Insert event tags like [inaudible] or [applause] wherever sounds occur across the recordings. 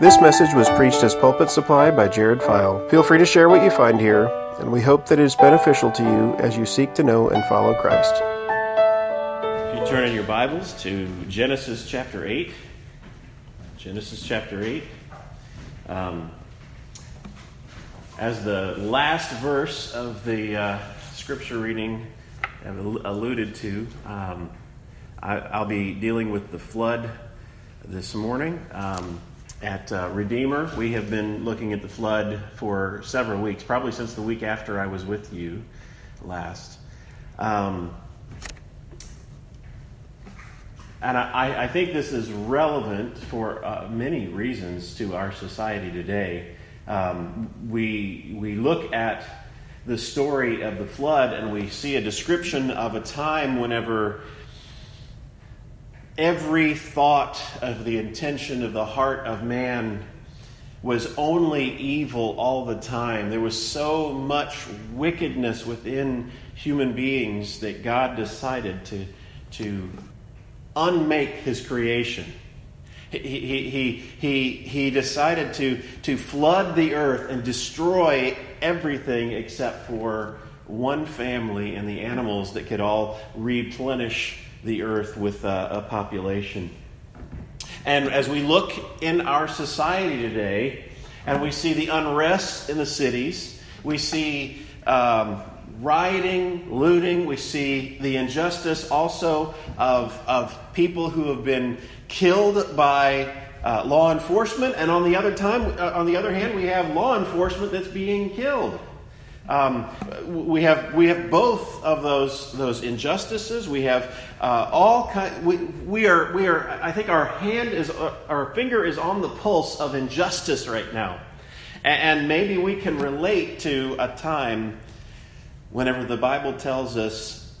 This message was preached as Pulpit Supply by Jared File. Feel free to share what you find here, and we hope that it is beneficial to you as you seek to know and follow Christ. If you turn in your Bibles to Genesis chapter 8, Genesis chapter 8. Um, as the last verse of the uh, scripture reading alluded to, um, I, will be dealing with the flood this morning. Um, at uh, Redeemer, we have been looking at the flood for several weeks, probably since the week after I was with you last. Um, and I, I, think this is relevant for uh, many reasons to our society today. Um, we, we look at the story of the flood and we see a description of a time whenever every thought of the intention of the heart of man was only evil all the time. There was so much wickedness within human beings that God decided to, to unmake his creation. He, he, he, he, decided to, to flood the earth and destroy everything except for one family and the animals that could all replenish the earth with a, a population. And as we look in our society today, and we see the unrest in the cities, we see um, rioting, looting. We see the injustice also of, of people who have been killed by uh, law enforcement, and on the other time, uh, on the other hand, we have law enforcement that's being killed. Um, we have we have both of those those injustices. We have uh, all kind. We, we are we are. I think our hand is uh, our finger is on the pulse of injustice right now, and, maybe we can relate to a time whenever the Bible tells us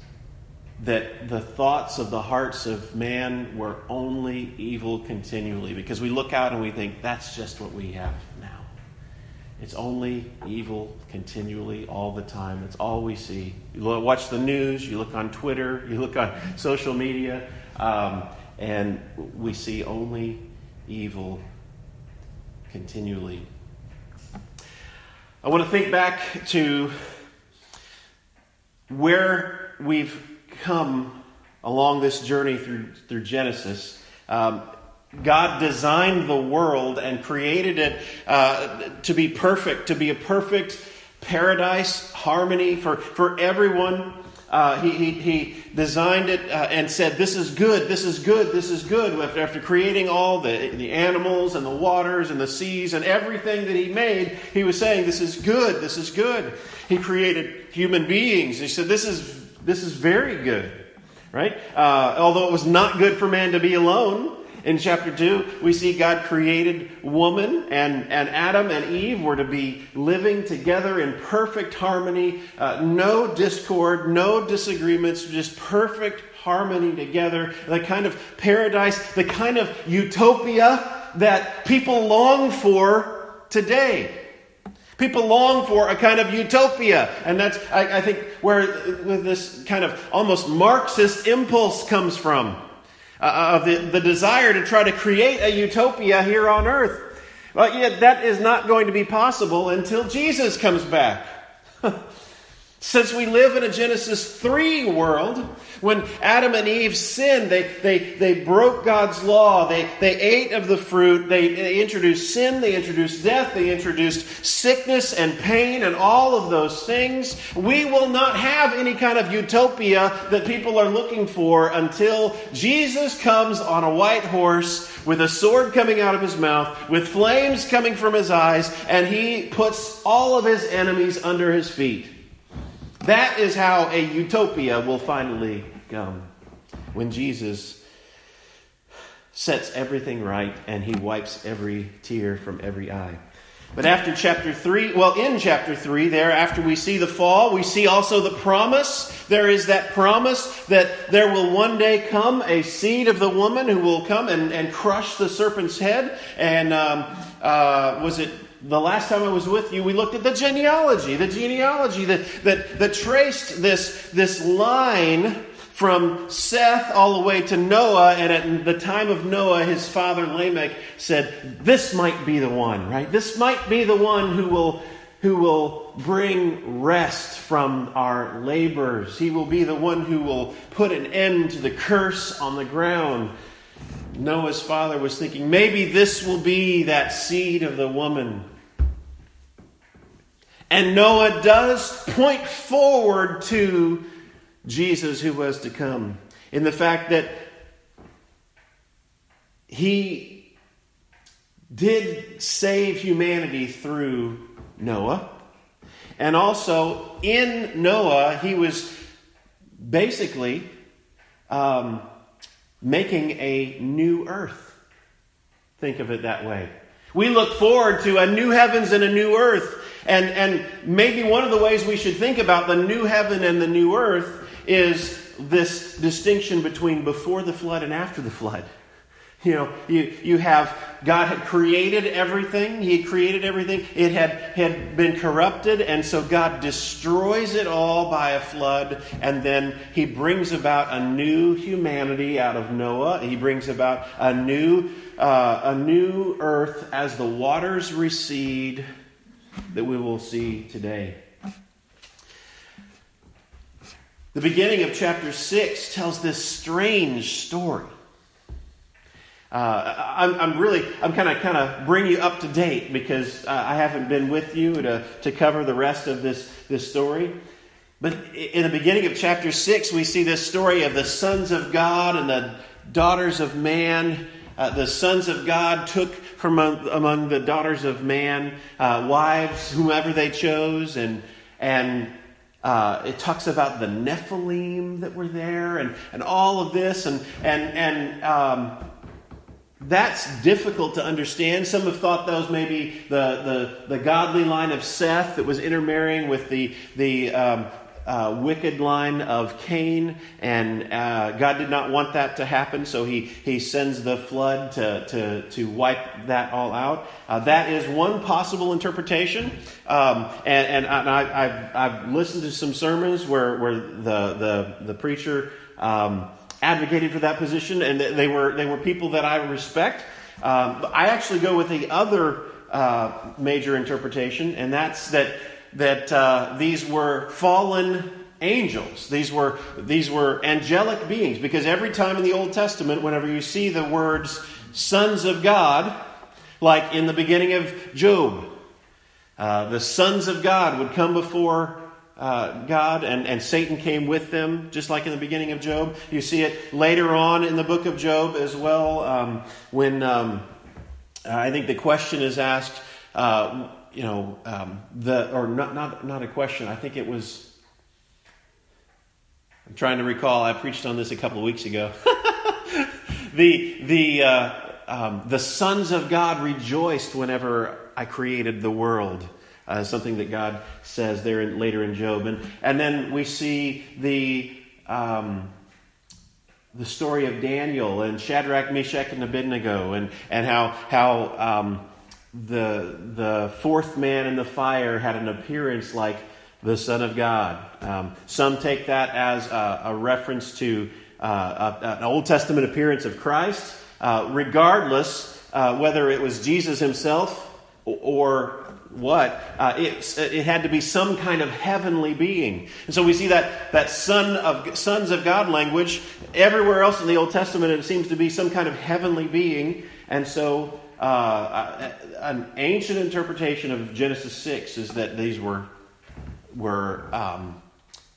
that the thoughts of the hearts of man were only evil continually, because we look out and we think that's just what we have. It's only evil continually, all the time. That's all we see. You watch the news, you look on Twitter, [laughs] you look on social media, um, and we see only evil continually. I want to think back to where we've come along this journey through, through Genesis, um, God designed the world and created it uh, to be perfect, to be a perfect paradise, harmony for, for everyone. Uh, he, he, he, designed it uh, and said, This is good, this is good, this is good. After, after creating all the, the animals and the waters and the seas and everything that he made, he was saying, This is good, this is good. He created human beings. He said, This is, this is very good, right? Uh, although it was not good for man to be alone. In chapter 2, we see God created woman, and, and Adam and Eve were to be living together in perfect harmony, uh, no discord, no disagreements, just perfect harmony together. The kind of paradise, the kind of utopia that people long for today. People long for a kind of utopia. And that's, I, I think, where this kind of almost Marxist impulse comes from uh, of the, the desire to try to create a utopia here on earth. But yet, that is not going to be possible until Jesus comes back. [laughs] Since we live in a Genesis 3 world, when Adam and Eve sinned, they, they, they broke God's law, they, they ate of the fruit, they, they introduced sin, they introduced death, they introduced sickness and pain and all of those things. We will not have any kind of utopia that people are looking for until Jesus comes on a white horse with a sword coming out of his mouth, with flames coming from his eyes, and he puts all of his enemies under his feet. That is how a utopia will finally come when Jesus sets everything right and he wipes every tear from every eye. But after chapter 3, well, in chapter 3, there, after we see the fall, we see also the promise. There is that promise that there will one day come a seed of the woman who will come and, and crush the serpent's head. And um, uh, was it the last time I was with you, we looked at the genealogy, the genealogy that, that, that traced this, this line from Seth all the way to Noah, and at the time of Noah, his father Lamech said, This might be the one, right? This might be the one who will, who will bring rest from our labors. He will be the one who will put an end to the curse on the ground. Noah's father was thinking, maybe this will be that seed of the woman. And Noah does point forward to Jesus who was to come. In the fact that he did save humanity through Noah. And also, in Noah, he was basically um, making a new earth. Think of it that way. We look forward to a new heavens and a new earth. And, and maybe one of the ways we should think about the new heaven and the new earth is this distinction between before the flood and after the flood. You know, you, you have God had created everything. He had created everything. It had, had been corrupted, and so God destroys it all by a flood, and then He brings about a new humanity out of Noah. He brings about a new, uh, a new earth as the waters recede that we will see today. The beginning of chapter 6 tells this strange story. Uh, I'm, I'm, really, I'm kind of, kind of bring you up to date because uh, I haven't been with you to, to cover the rest of this, this story. But in the beginning of chapter 6, we see this story of the sons of God and the daughters of man. Uh, the sons of God took from among, the daughters of man uh, wives, whomever they chose, and, and uh, it talks about the Nephilim that were there and, and all of this. And, and, and um, that's difficult to understand. Some have thought those maybe the, the, the godly line of Seth that was intermarrying with the, the um, uh, wicked line of Cain, and uh, God did not want that to happen, so he, he sends the flood to, to, to wipe that all out. Uh, that is one possible interpretation, um, and, and I, have I've listened to some sermons where, where the, the, the preacher um, advocated for that position, and they were, they were people that I respect. Um, I actually go with the other uh, major interpretation, and that's that that uh, these were fallen angels. These were, these were angelic beings. Because every time in the Old Testament, whenever you see the words sons of God, like in the beginning of Job, uh, the sons of God would come before uh, God, and, and Satan came with them, just like in the beginning of Job. You see it later on in the book of Job as well, um, when um, I think the question is asked uh, you know, um, the or not not not a question. I think it was. I'm trying to recall. I preached on this a couple of weeks ago. [laughs] the the uh, um, the sons of God rejoiced whenever I created the world. Uh, something that God says there in, later in Job, and and then we see the. Um, the story of Daniel and Shadrach, Meshach, and Abednego, and, and how, how um, the, the fourth man in the fire had an appearance like the Son of God. Um, some take that as a, a reference to uh, a, an Old Testament appearance of Christ. Uh, regardless uh, whether it was Jesus himself or, or what, uh, it, it had to be some kind of heavenly being. And so we see that, that son of, sons of God language everywhere else in the Old Testament. It seems to be some kind of heavenly being. And so uh, an ancient interpretation of Genesis 6 is that these were, were um,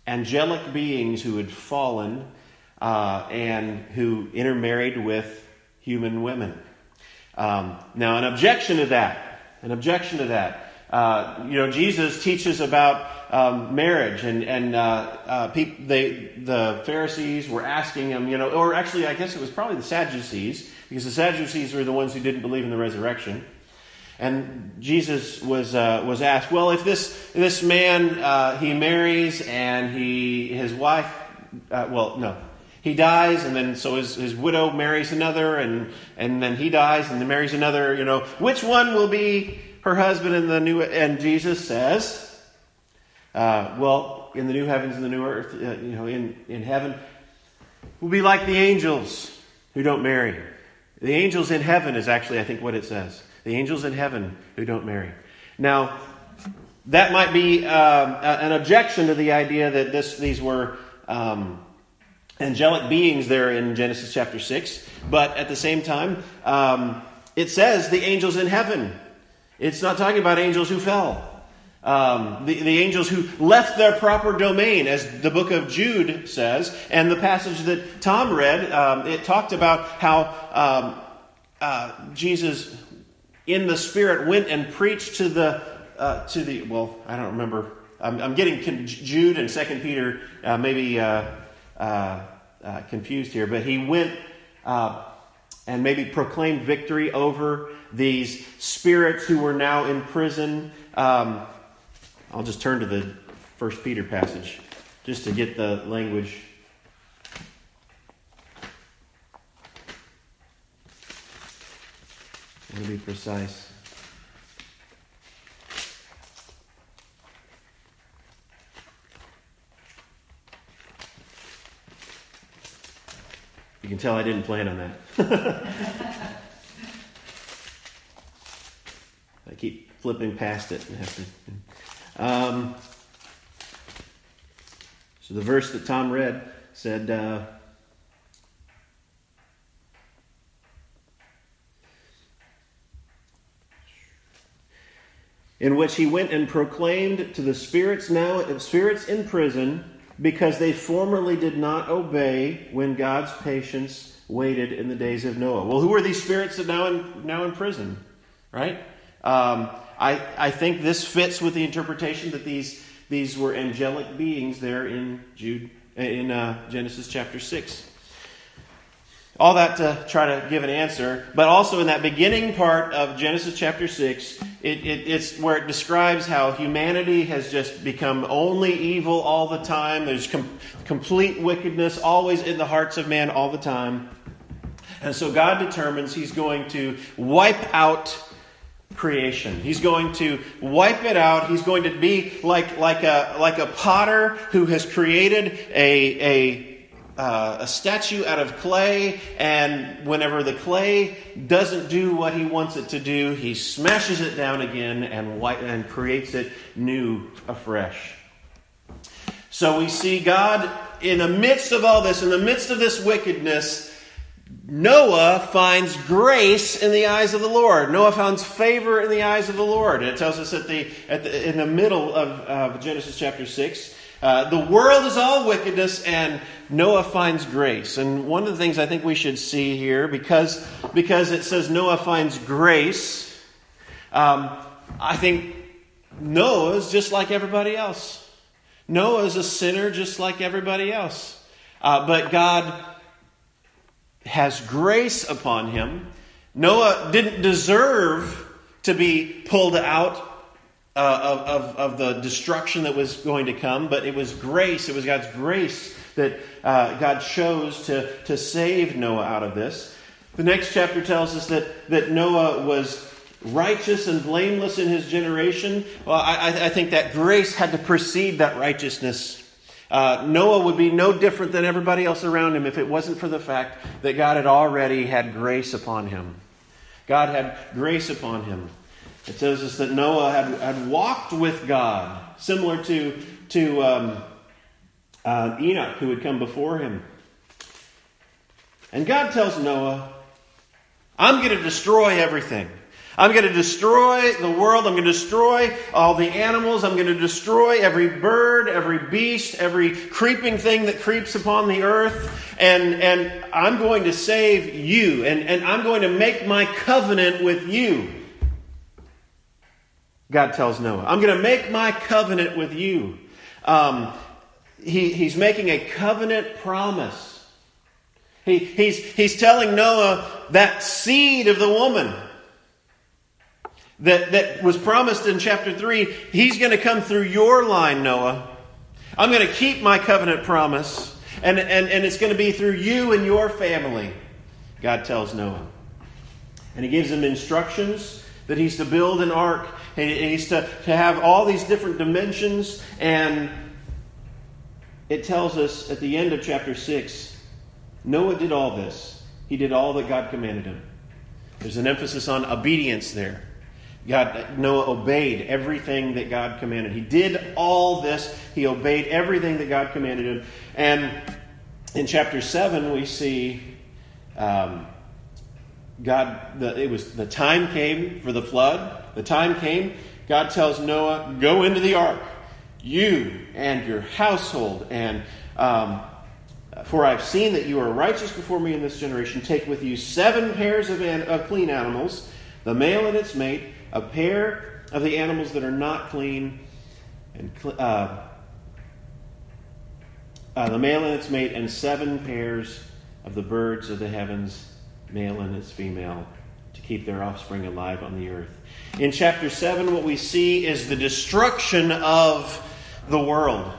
angelic beings who had fallen uh, and who intermarried with human women. Um, now, an objection to that, an objection to that. Uh, you know, Jesus teaches about um, marriage, and and uh, uh, they, the Pharisees were asking him, you know, or actually, I guess it was probably the Sadducees because the Sadducees were the ones who didn't believe in the resurrection. And Jesus was, uh, was asked, well, if this, this man, uh, he marries and he, his wife, uh, well, no, he dies and then so his, his widow marries another and, and then he dies and then marries another, you know, which one will be her husband in the new, and Jesus says, uh, well, in the new heavens and the new earth, uh, you know, in, in heaven, will be like the angels who don't marry. The angels in heaven is actually, I think, what it says. The angels in heaven who don't marry. Now, that might be um, an objection to the idea that this, these were um, angelic beings there in Genesis chapter 6, but at the same time, um, it says the angels in heaven. It's not talking about angels who fell. Um, the, the angels who left their proper domain, as the book of Jude says, and the passage that Tom read, um, it talked about how um, uh, Jesus, in the Spirit, went and preached to the uh, to the well, I don't remember. I'm, I'm getting Jude and Second Peter uh, maybe uh, uh, uh, confused here, but he went and maybe proclaimed victory over these spirits who were now in prison. Um, I'll just turn to the First Peter passage just to get the language. I to be precise. Tell I didn't plan on that. [laughs] I keep flipping past it. Um, so the verse that Tom read said, uh, in which he went and proclaimed to the spirits now spirits in prison because they formerly did not obey when God's patience waited in the days of Noah. Well, who are these spirits that now in now in prison? Right? Um, I, I think this fits with the interpretation that these, these were angelic beings there in, Jude, in uh, Genesis chapter 6. All that to try to give an answer, but also in that beginning part of Genesis chapter 6, it, it, it's where it describes how humanity has just become only evil all the time. There's com- complete wickedness always in the hearts of man all the time. And so God determines He's going to wipe out creation. He's going to wipe it out. He's going to be like, like, a, like a potter who has created a, a, uh, a statue out of clay, and whenever the clay doesn't do what he wants it to do, he smashes it down again and, white, and creates it new afresh. So we see God in the midst of all this, in the midst of this wickedness, Noah finds grace in the eyes of the Lord. Noah finds favor in the eyes of the Lord. And it tells us at the, at the in the middle of, of Genesis chapter 6. Uh, the world is all wickedness, and Noah finds grace. And one of the things I think we should see here, because, because it says Noah finds grace, um, I think Noah is just like everybody else. Noah is a sinner just like everybody else. Uh, but God has grace upon him. Noah didn't deserve to be pulled out uh, of, of, of, the destruction that was going to come, but it was grace, it was God's grace that uh, God chose to, to save Noah out of this. The next chapter tells us that, that Noah was righteous and blameless in his generation. Well, I, I think that grace had to precede that righteousness uh, Noah would be no different than everybody else around him if it wasn't for the fact that God had already had grace upon him. God had grace upon him. It tells us that Noah had, had walked with God, similar to, to um, uh, Enoch, who had come before him. And God tells Noah, I'm going to destroy everything. I'm going to destroy the world. I'm going to destroy all the animals. I'm going to destroy every bird, every beast, every creeping thing that creeps upon the earth. And, and I'm going to save you. And, and I'm going to make my covenant with you. God tells Noah, I'm going to make my covenant with you. Um, he, he's making a covenant promise. He, he's, he's telling Noah that seed of the woman that, that was promised in chapter 3, he's going to come through your line, Noah. I'm going to keep my covenant promise, and, and, and it's going to be through you and your family, God tells Noah. And he gives him instructions that he's to build an ark, and he's to, to have all these different dimensions, and it tells us at the end of chapter 6 Noah did all this. He did all that God commanded him. There's an emphasis on obedience there. God, Noah obeyed everything that God commanded. He did all this. He obeyed everything that God commanded him. And in chapter seven, we see um, God. The, it was the time came for the flood. The time came. God tells Noah, "Go into the ark, you and your household, and um, for I've seen that you are righteous before me in this generation. Take with you seven pairs of, an, of clean animals, the male and its mate." a pair of the animals that are not clean, and uh, uh, the male and its mate, and seven pairs of the birds of the heavens, male and its female, to keep their offspring alive on the earth. In chapter 7, what we see is the destruction of the world.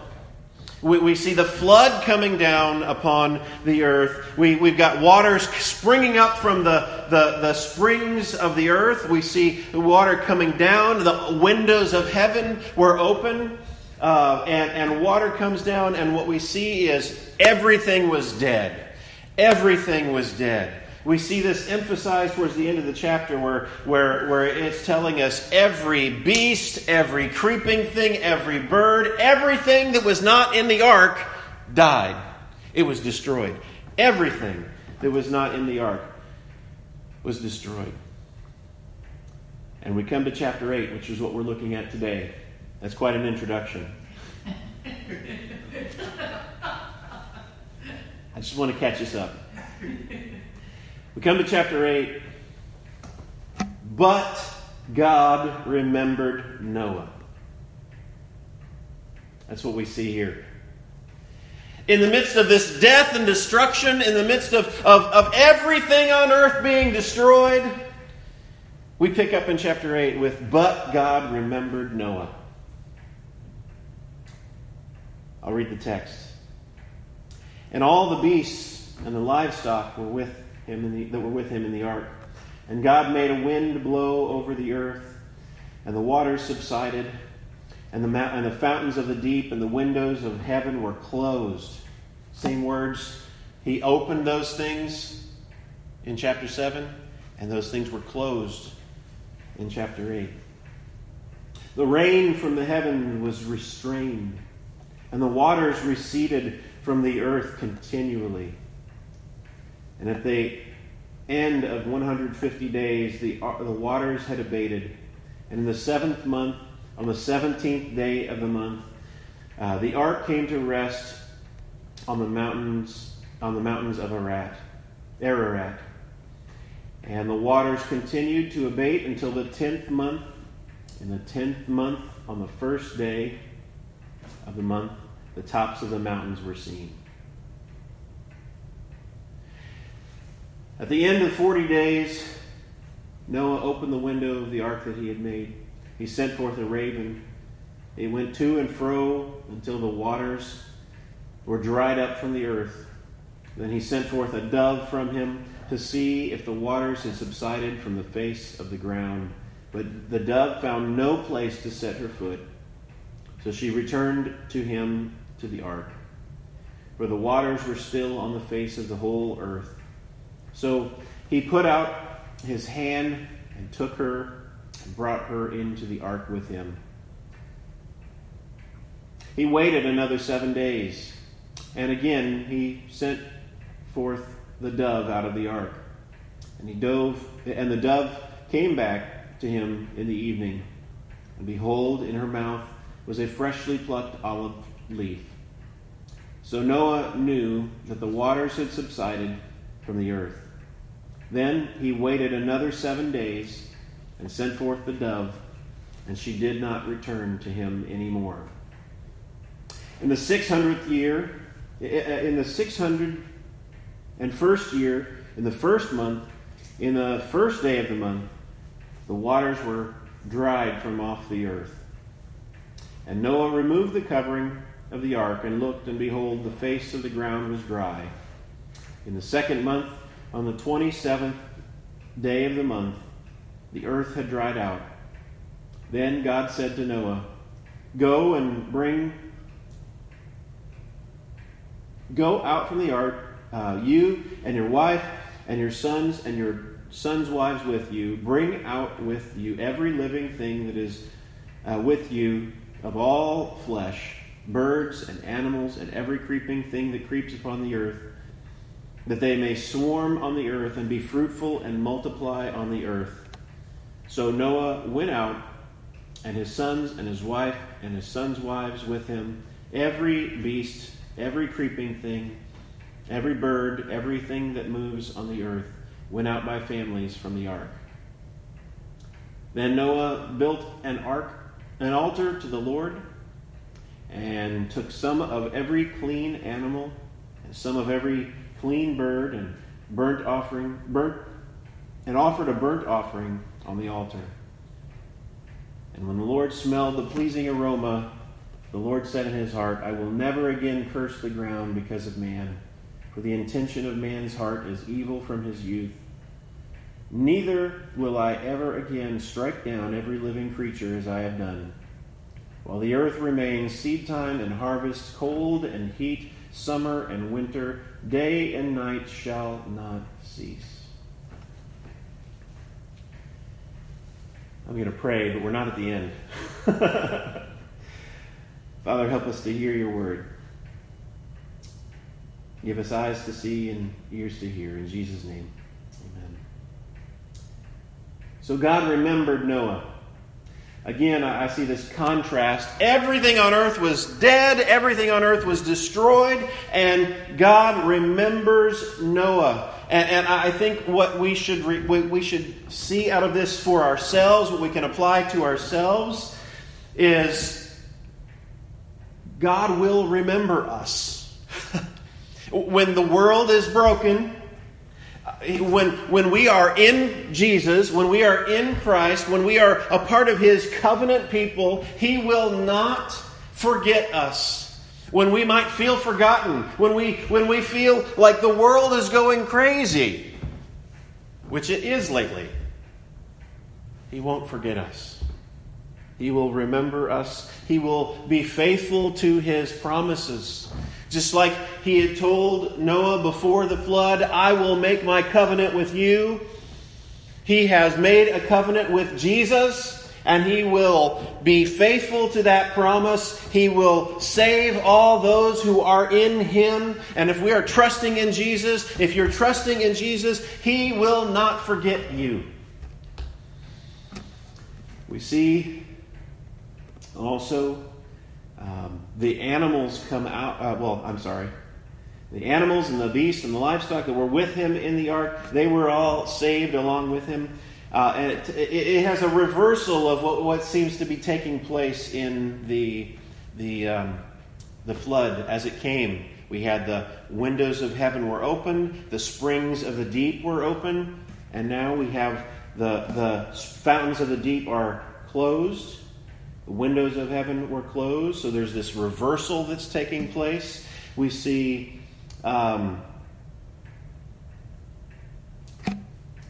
We, we see the flood coming down upon the earth. We, we've got waters springing up from the, the, the springs of the earth. We see the water coming down. The windows of heaven were open. Uh, and, and water comes down, and what we see is everything was dead. Everything was dead. We see this emphasized towards the end of the chapter where, where, where it's telling us every beast, every creeping thing, every bird, everything that was not in the ark died. It was destroyed. Everything that was not in the ark was destroyed. And we come to chapter 8, which is what we're looking at today. That's quite an introduction. [laughs] I just want to catch us up. We come to chapter 8. But God remembered Noah. That's what we see here. In the midst of this death and destruction, in the midst of, of, of everything on earth being destroyed, we pick up in chapter 8 with, But God remembered Noah. I'll read the text. And all the beasts and the livestock were with him the, that were with him in the ark. And God made a wind blow over the earth, and the waters subsided, and the, and the fountains of the deep and the windows of heaven were closed. Same words. He opened those things in chapter 7, and those things were closed in chapter 8. The rain from the heaven was restrained, and the waters receded from the earth continually. And at the end of 150 days, the, the waters had abated. And in the seventh month, on the 17th day of the month, uh, the ark came to rest on the mountains on the mountains of Ararat, Ararat. And the waters continued to abate until the tenth month. In the tenth month, on the first day of the month, the tops of the mountains were seen. At the end of 40 days, Noah opened the window of the ark that he had made. He sent forth a raven. It went to and fro until the waters were dried up from the earth. Then he sent forth a dove from him to see if the waters had subsided from the face of the ground. But the dove found no place to set her foot. So she returned to him to the ark. For the waters were still on the face of the whole earth. So he put out his hand and took her and brought her into the ark with him. He waited another seven days, and again he sent forth the dove out of the ark. And he dove, and the dove came back to him in the evening. And behold, in her mouth was a freshly plucked olive leaf. So Noah knew that the waters had subsided from the earth. Then he waited another seven days and sent forth the dove, and she did not return to him any more. In the 600th year, in the 600 and first year, in the first month, in the first day of the month, the waters were dried from off the earth. And Noah removed the covering of the ark and looked, and behold, the face of the ground was dry. In the second month, on the 27th day of the month, the earth had dried out. Then God said to Noah, Go and bring, go out from the ark, uh, you and your wife and your sons and your sons' wives with you. Bring out with you every living thing that is uh, with you of all flesh, birds and animals, and every creeping thing that creeps upon the earth, that they may swarm on the earth and be fruitful and multiply on the earth. So Noah went out, and his sons and his wife and his sons' wives with him, every beast, every creeping thing, every bird, everything that moves on the earth went out by families from the ark. Then Noah built an ark, an altar to the Lord, and took some of every clean animal, and some of every clean bird, and burnt offering, burnt, and offered a burnt offering on the altar. And when the Lord smelled the pleasing aroma, the Lord said in his heart, I will never again curse the ground because of man, for the intention of man's heart is evil from his youth. Neither will I ever again strike down every living creature as I have done. While the earth remains, seed time and harvest, cold and heat, summer and winter, day and night shall not cease. I'm going to pray, but we're not at the end. [laughs] Father, help us to hear your word. Give us eyes to see and ears to hear. In Jesus' name, amen. So God remembered Noah. Again, I see this contrast. Everything on earth was dead, everything on earth was destroyed, and God remembers Noah. And, and I think what we should, re, we should see out of this for ourselves, what we can apply to ourselves, is God will remember us. [laughs] when the world is broken, when, when we are in Jesus, when we are in Christ, when we are a part of His covenant people, He will not forget us. When we might feel forgotten, when we, when we feel like the world is going crazy, which it is lately, He won't forget us. He will remember us. He will be faithful to His promises. Just like he had told Noah before the flood, I will make my covenant with you. He has made a covenant with Jesus, and he will be faithful to that promise. He will save all those who are in him. And if we are trusting in Jesus, if you're trusting in Jesus, he will not forget you. We see also um, the animals come out, uh, well, I'm sorry. The animals and the beasts and the livestock that were with him in the ark, they were all saved along with him. Uh, and it, it, has a reversal of what, what, seems to be taking place in the, the, um, the flood as it came. We had the windows of heaven were open, the springs of the deep were open, and now we have the, the fountains of the deep are closed the windows of heaven were closed, so there's this reversal that's taking place. We see um,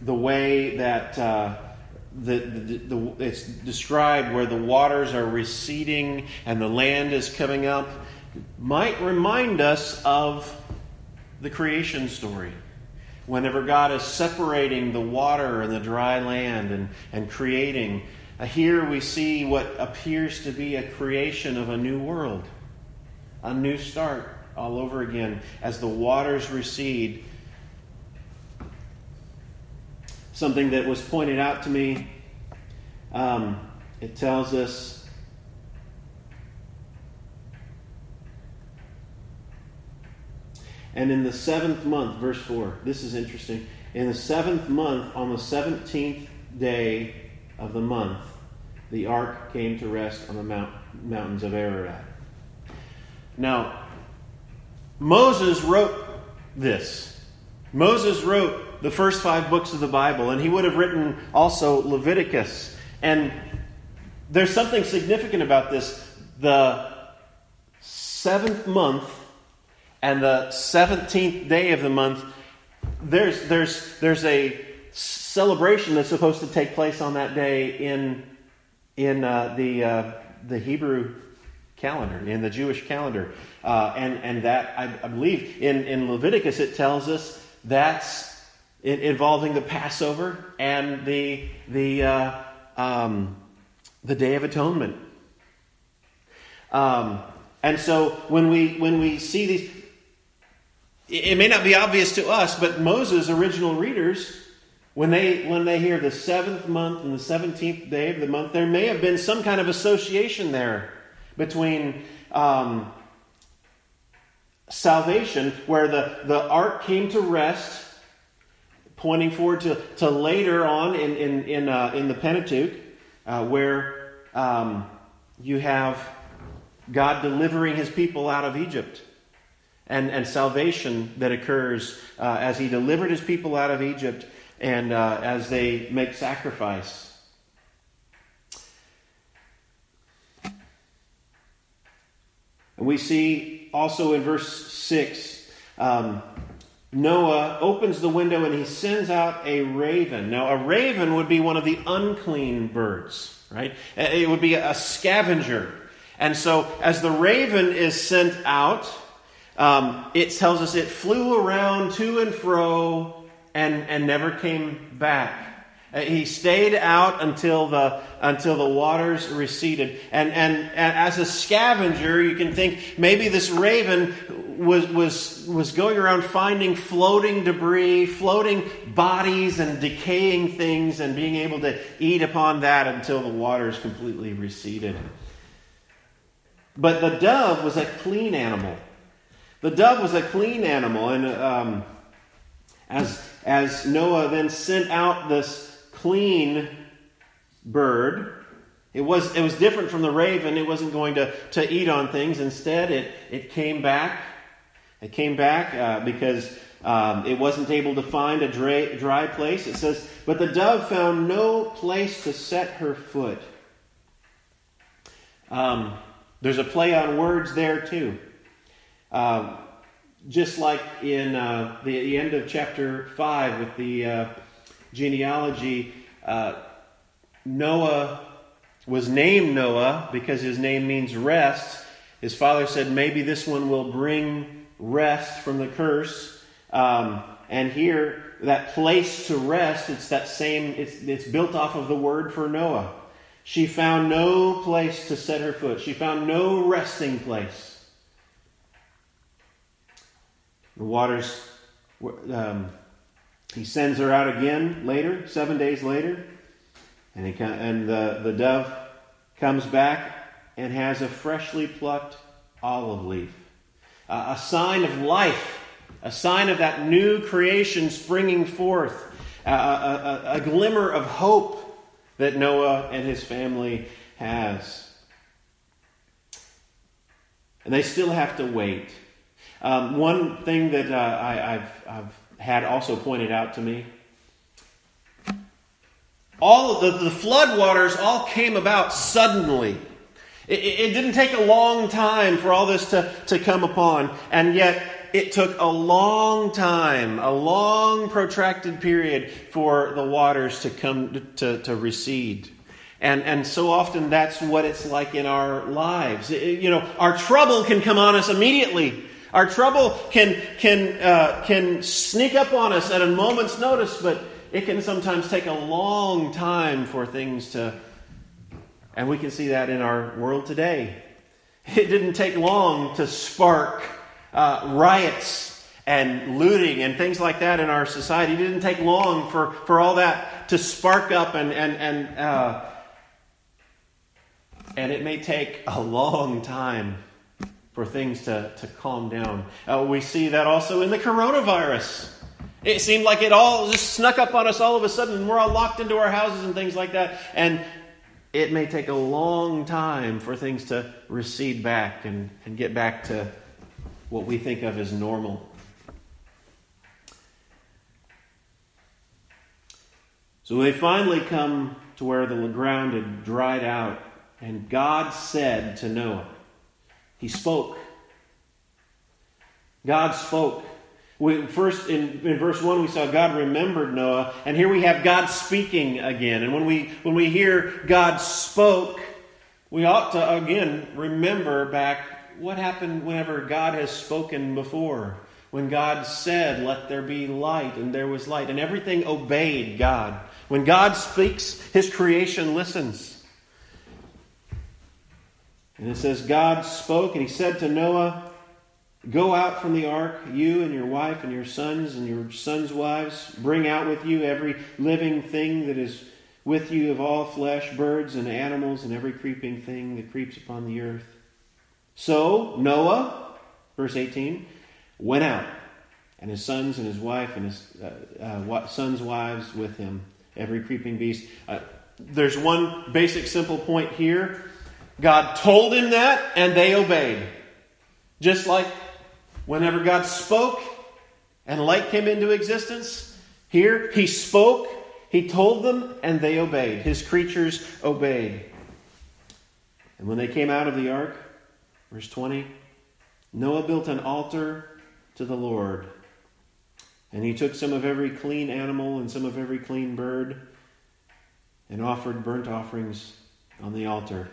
the way that uh, the, the, the, it's described where the waters are receding and the land is coming up might remind us of the creation story. Whenever God is separating the water and the dry land and, and creating here we see what appears to be a creation of a new world, a new start all over again as the waters recede. Something that was pointed out to me, um, it tells us And in the seventh month, verse 4, this is interesting. In the seventh month, on the 17th day of the month, the ark came to rest on the mount, mountains of Ararat. Now, Moses wrote this. Moses wrote the first five books of the Bible, and he would have written also Leviticus. And there's something significant about this. The seventh month and the 17th day of the month, there's, there's, there's a celebration that's supposed to take place on that day in, in uh, the, uh, the Hebrew calendar, in the Jewish calendar. Uh, and, and that, I, I, believe, in, in Leviticus it tells us that's involving the Passover and the, the, uh, um, the Day of Atonement. Um, and so when we, when we see these, it may not be obvious to us, but Moses' original readers, when they, when they hear the seventh month and the 17th day of the month, there may have been some kind of association there between um, salvation, where the, the ark came to rest, pointing forward to, to later on in, in, in, uh, in the Pentateuch, uh, where um, you have God delivering his people out of Egypt. And, and salvation that occurs uh, as he delivered his people out of Egypt and uh, as they make sacrifice. And we see also in verse 6 um, Noah opens the window and he sends out a raven. Now, a raven would be one of the unclean birds, right? It would be a scavenger. And so, as the raven is sent out, um, it tells us it flew around to and fro and, and never came back. Uh, he stayed out until the, until the waters receded. And, and, and as a scavenger, you can think maybe this raven was, was, was going around finding floating debris, floating bodies, and decaying things, and being able to eat upon that until the waters completely receded. But the dove was a clean animal. The dove was a clean animal, and um, as, as Noah then sent out this clean bird, it was, it was different from the raven. It wasn't going to, to eat on things. Instead, it, it came back. It came back uh, because um, it wasn't able to find a dry, dry place. It says, But the dove found no place to set her foot. Um, there's a play on words there, too. Uh, just like in uh, the, the, end of chapter 5 with the uh, genealogy, uh, Noah was named Noah because his name means rest. His father said, maybe this one will bring rest from the curse. Um, and here, that place to rest, it's that same, it's, it's built off of the word for Noah. She found no place to set her foot. She found no resting place. The waters, um, he sends her out again later, seven days later, and, he, and the, the dove comes back and has a freshly plucked olive leaf, uh, a sign of life, a sign of that new creation springing forth, a, a, a glimmer of hope that Noah and his family has. And they still have to wait. Um, one thing that uh, I, have I've had also pointed out to me all the, the flood waters all came about suddenly. It, it, didn't take a long time for all this to, to come upon, and yet it took a long time, a long protracted period for the waters to come to, to recede. And, and so often that's what it's like in our lives. It, you know, our trouble can come on us immediately. Our trouble can, can, uh, can sneak up on us at a moment's notice, but it can sometimes take a long time for things to. And we can see that in our world today. It didn't take long to spark uh, riots and looting and things like that in our society. It didn't take long for, for all that to spark up, and, and, and, uh, and it may take a long time for things to, to calm down. Uh, we see that also in the coronavirus. It seemed like it all just snuck up on us all of a sudden, and we're all locked into our houses and things like that. And it may take a long time for things to recede back and, and get back to what we think of as normal. So they finally come to where the ground had dried out, and God said to Noah, He spoke. God spoke. First, in, in verse 1, we saw God remembered Noah, and here we have God speaking again. And when we, when we hear God spoke, We ought to, again, remember back what happened whenever God has spoken before. When God said, Let there be light, and there was light, and everything obeyed God. When God speaks, his creation listens. And it says, God spoke, and he said to Noah, Go out from the ark, you and your wife and your sons and your sons' wives. Bring out with you every living thing that is with you of all flesh, birds and animals, and every creeping thing that creeps upon the earth. So Noah, verse 18, went out, and his sons and his wife and his uh, uh, sons' wives with him, every creeping beast. Uh, there's one basic, simple point here. God told him that, and they obeyed. Just like Whenever God spoke and light came into existence, here he spoke, he told them, and they obeyed. His creatures obeyed. And when they came out of the ark, verse 20, Noah built an altar to the Lord. And he took some of every clean animal and some of every clean bird and offered burnt offerings on the altar.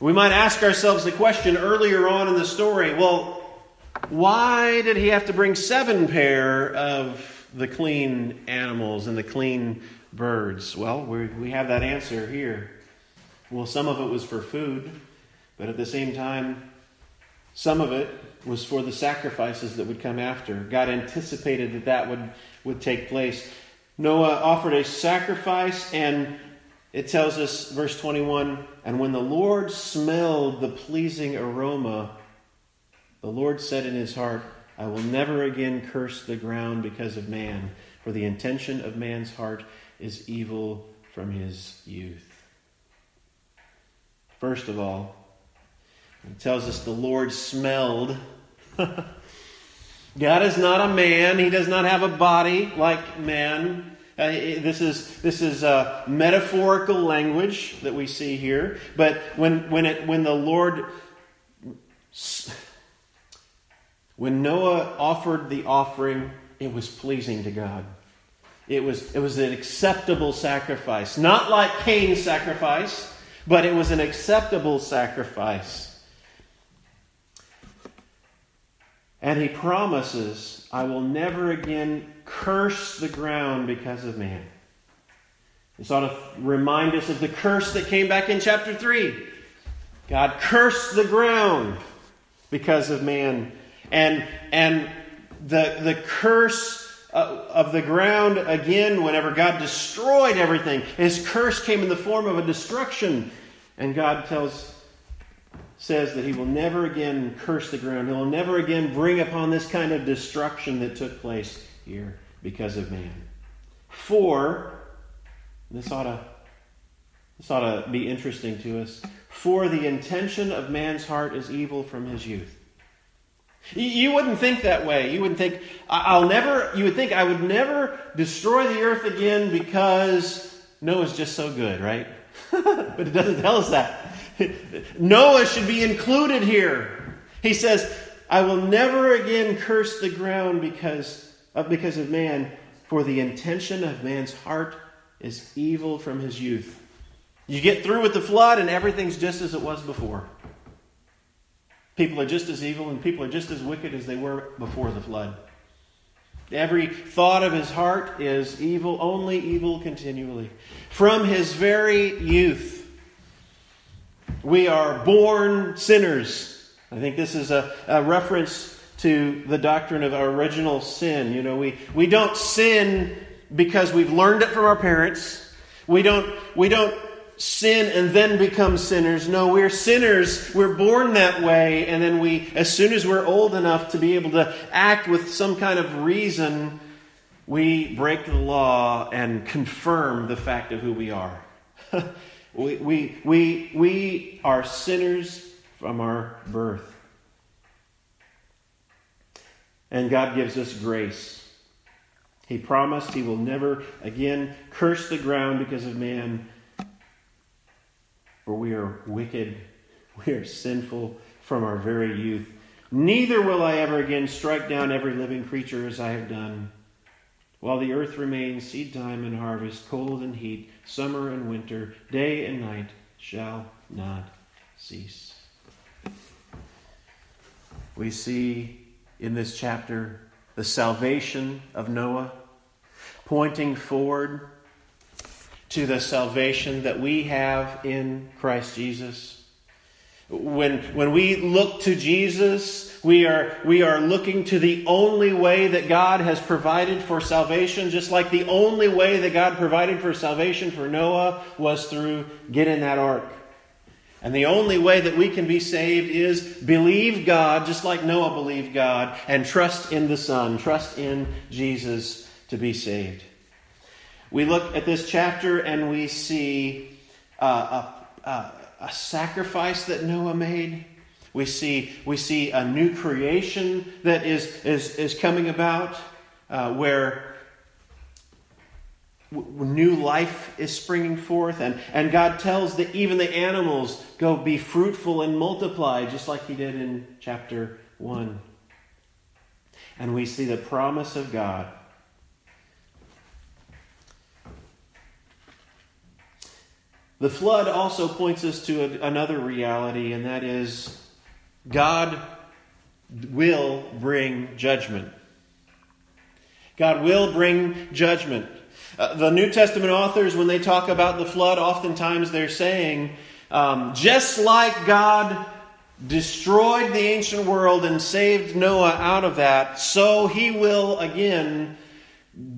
We might ask ourselves the question earlier on in the story well, why did he have to bring seven pair of the clean animals and the clean birds? Well, we have that answer here. Well, some of it was for food, but at the same time, some of it was for the sacrifices that would come after. God anticipated that that would, would take place. Noah offered a sacrifice, and it tells us, verse 21 And when the Lord smelled the pleasing aroma, the Lord said in his heart, I will never again curse the ground because of man, for the intention of man's heart is evil from his youth. First of all, it tells us the Lord smelled. [laughs] God is not a man. He does not have a body like man. Uh, this is this is a metaphorical language that we see here. But when when it when the Lord when Noah offered the offering, it was pleasing to God. It was, it was an acceptable sacrifice. Not like Cain's sacrifice, but it was an acceptable sacrifice. And he promises, I will never again curse the ground because of man. This ought to remind us of the curse that came back in chapter 3. God cursed the ground because of man and, and the, the curse of the ground, again, whenever God destroyed everything, his curse came in the form of a destruction. And God tells, says that he will never again curse the ground. He will never again bring upon this kind of destruction that took place here because of man. For, this ought to, this ought to be interesting to us. For the intention of man's heart is evil from his youth. You wouldn't think that way. You wouldn't think, I'll never, you would think I would never destroy the earth again because Noah's just so good, right? [laughs] but it doesn't tell us that. Noah should be included here. He says, I will never again curse the ground because because of man, for the intention of man's heart is evil from his youth. You get through with the flood and everything's just as it was before. People are just as evil and people are just as wicked as they were before the flood. Every thought of his heart is evil, only evil continually. From his very youth, we are born sinners. I think this is a, a reference to the doctrine of original sin. You know, we, we don't sin because we've learned it from our parents. We don't, we don't sin and then become sinners. No, we're sinners. We're born that way. And then we, as soon as we're old enough to be able to act with some kind of reason, we break the law and confirm the fact of who we are. [laughs] we, we, we, we are sinners from our birth. And God gives us grace. He promised He will never again curse the ground because of man for we are wicked, we are sinful from our very youth. Neither will I ever again strike down every living creature as I have done. While the earth remains, seed time and harvest, cold and heat, summer and winter, day and night shall not cease. We see in this chapter the salvation of Noah, pointing forward to the salvation that we have in Christ Jesus. When, when we look to Jesus, we are, we are looking to the only way that God has provided for salvation, just like the only way that God provided for salvation for Noah was through getting that ark. And the only way that we can be saved is believe God, just like Noah believed God, and trust in the Son, trust in Jesus to be saved. We look at this chapter and we see uh, a, a, a sacrifice that Noah made. We see, we see a new creation that is, is, is coming about uh, where new life is springing forth. And, and God tells that even the animals go be fruitful and multiply, just like He did in chapter 1. And we see the promise of God The flood also points us to a, another reality, and that is God will bring judgment. God will bring judgment. Uh, the New Testament authors, when they talk about the flood, oftentimes they're saying, um, just like God destroyed the ancient world and saved Noah out of that, so he will again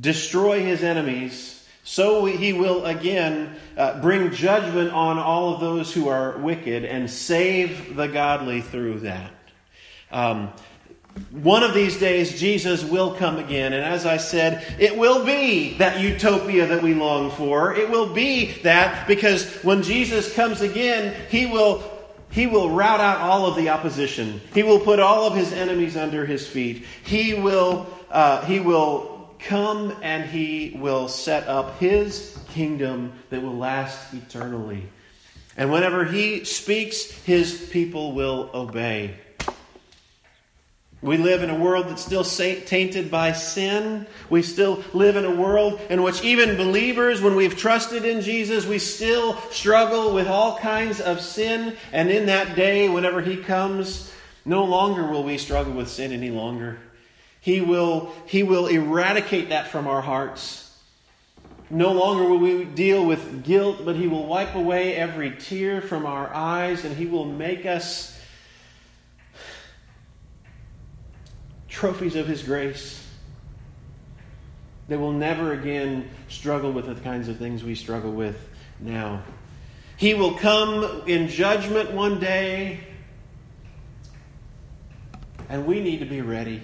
destroy his enemies so he will again uh, bring judgment on all of those who are wicked and save the godly through that. Um, one of these days, Jesus will come again. And as I said, it will be that utopia that we long for. It will be that because when Jesus comes again, he will, he will rout out all of the opposition. He will put all of his enemies under his feet. He will, uh, he will come and he will set up his kingdom that will last eternally. And whenever he speaks, his people will obey. We live in a world that's still tainted by sin. We still live in a world in which even believers, when we've trusted in Jesus, we still struggle with all kinds of sin. And in that day, whenever He comes, no longer will we struggle with sin any longer. He will, he will eradicate that from our hearts. No longer will we deal with guilt, but He will wipe away every tear from our eyes and He will make us trophies of His grace They will never again struggle with the kinds of things we struggle with now. He will come in judgment one day, and we need to be ready.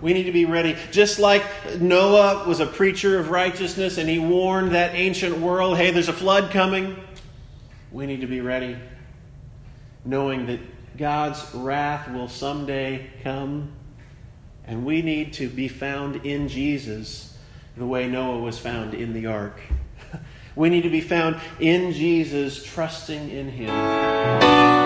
We need to be ready. Just like Noah was a preacher of righteousness and he warned that ancient world hey, there's a flood coming. We need to be ready, knowing that God's wrath will someday come. And we need to be found in Jesus the way Noah was found in the ark. [laughs] we need to be found in Jesus, trusting in Him.